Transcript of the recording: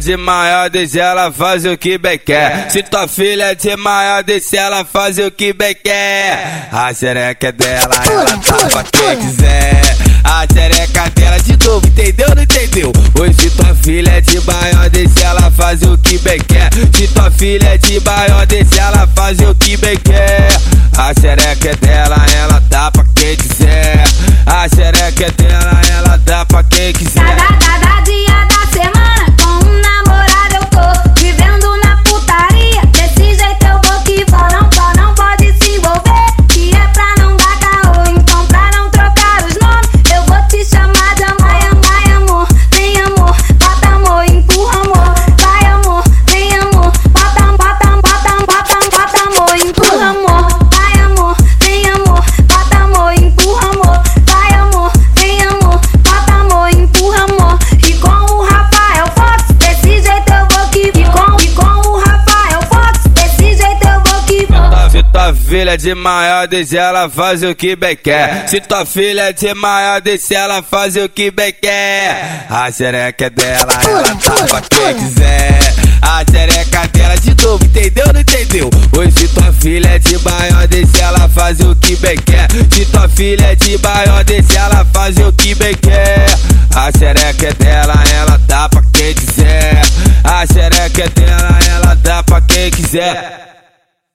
de maior, deixa ela fazer o que bem quer. Se tua filha é de maior, deixa ela fazer o que bem quer. A xereca é dela, ela pra quem quiser. A xereca dela de novo, entendeu? Não entendeu? Hoje tua filha é de maior, deixa ela fazer o que bem quer. Se tua filha é de maior, deixa ela fazer o que bem quer. A xereca é dela, ela pra quem quiser. A xereca é dela, ela dá pra quem quiser. Tua filha é de maior, deixa ela fazer o que bem quer. Se tua filha é de maior, deixa ela fazer o que bem quer. A xereca é dela, ela tá pra quem quiser. A xereca dela de novo, entendeu? Não entendeu? Hoje tua filha é de maior, deixa ela fazer o que bem quer. Se tua filha é de maior, deixa ela fazer o que bem quer. A xereca é dela, ela dá pra quem quiser. A xereca é dela, ela dá pra quem quiser.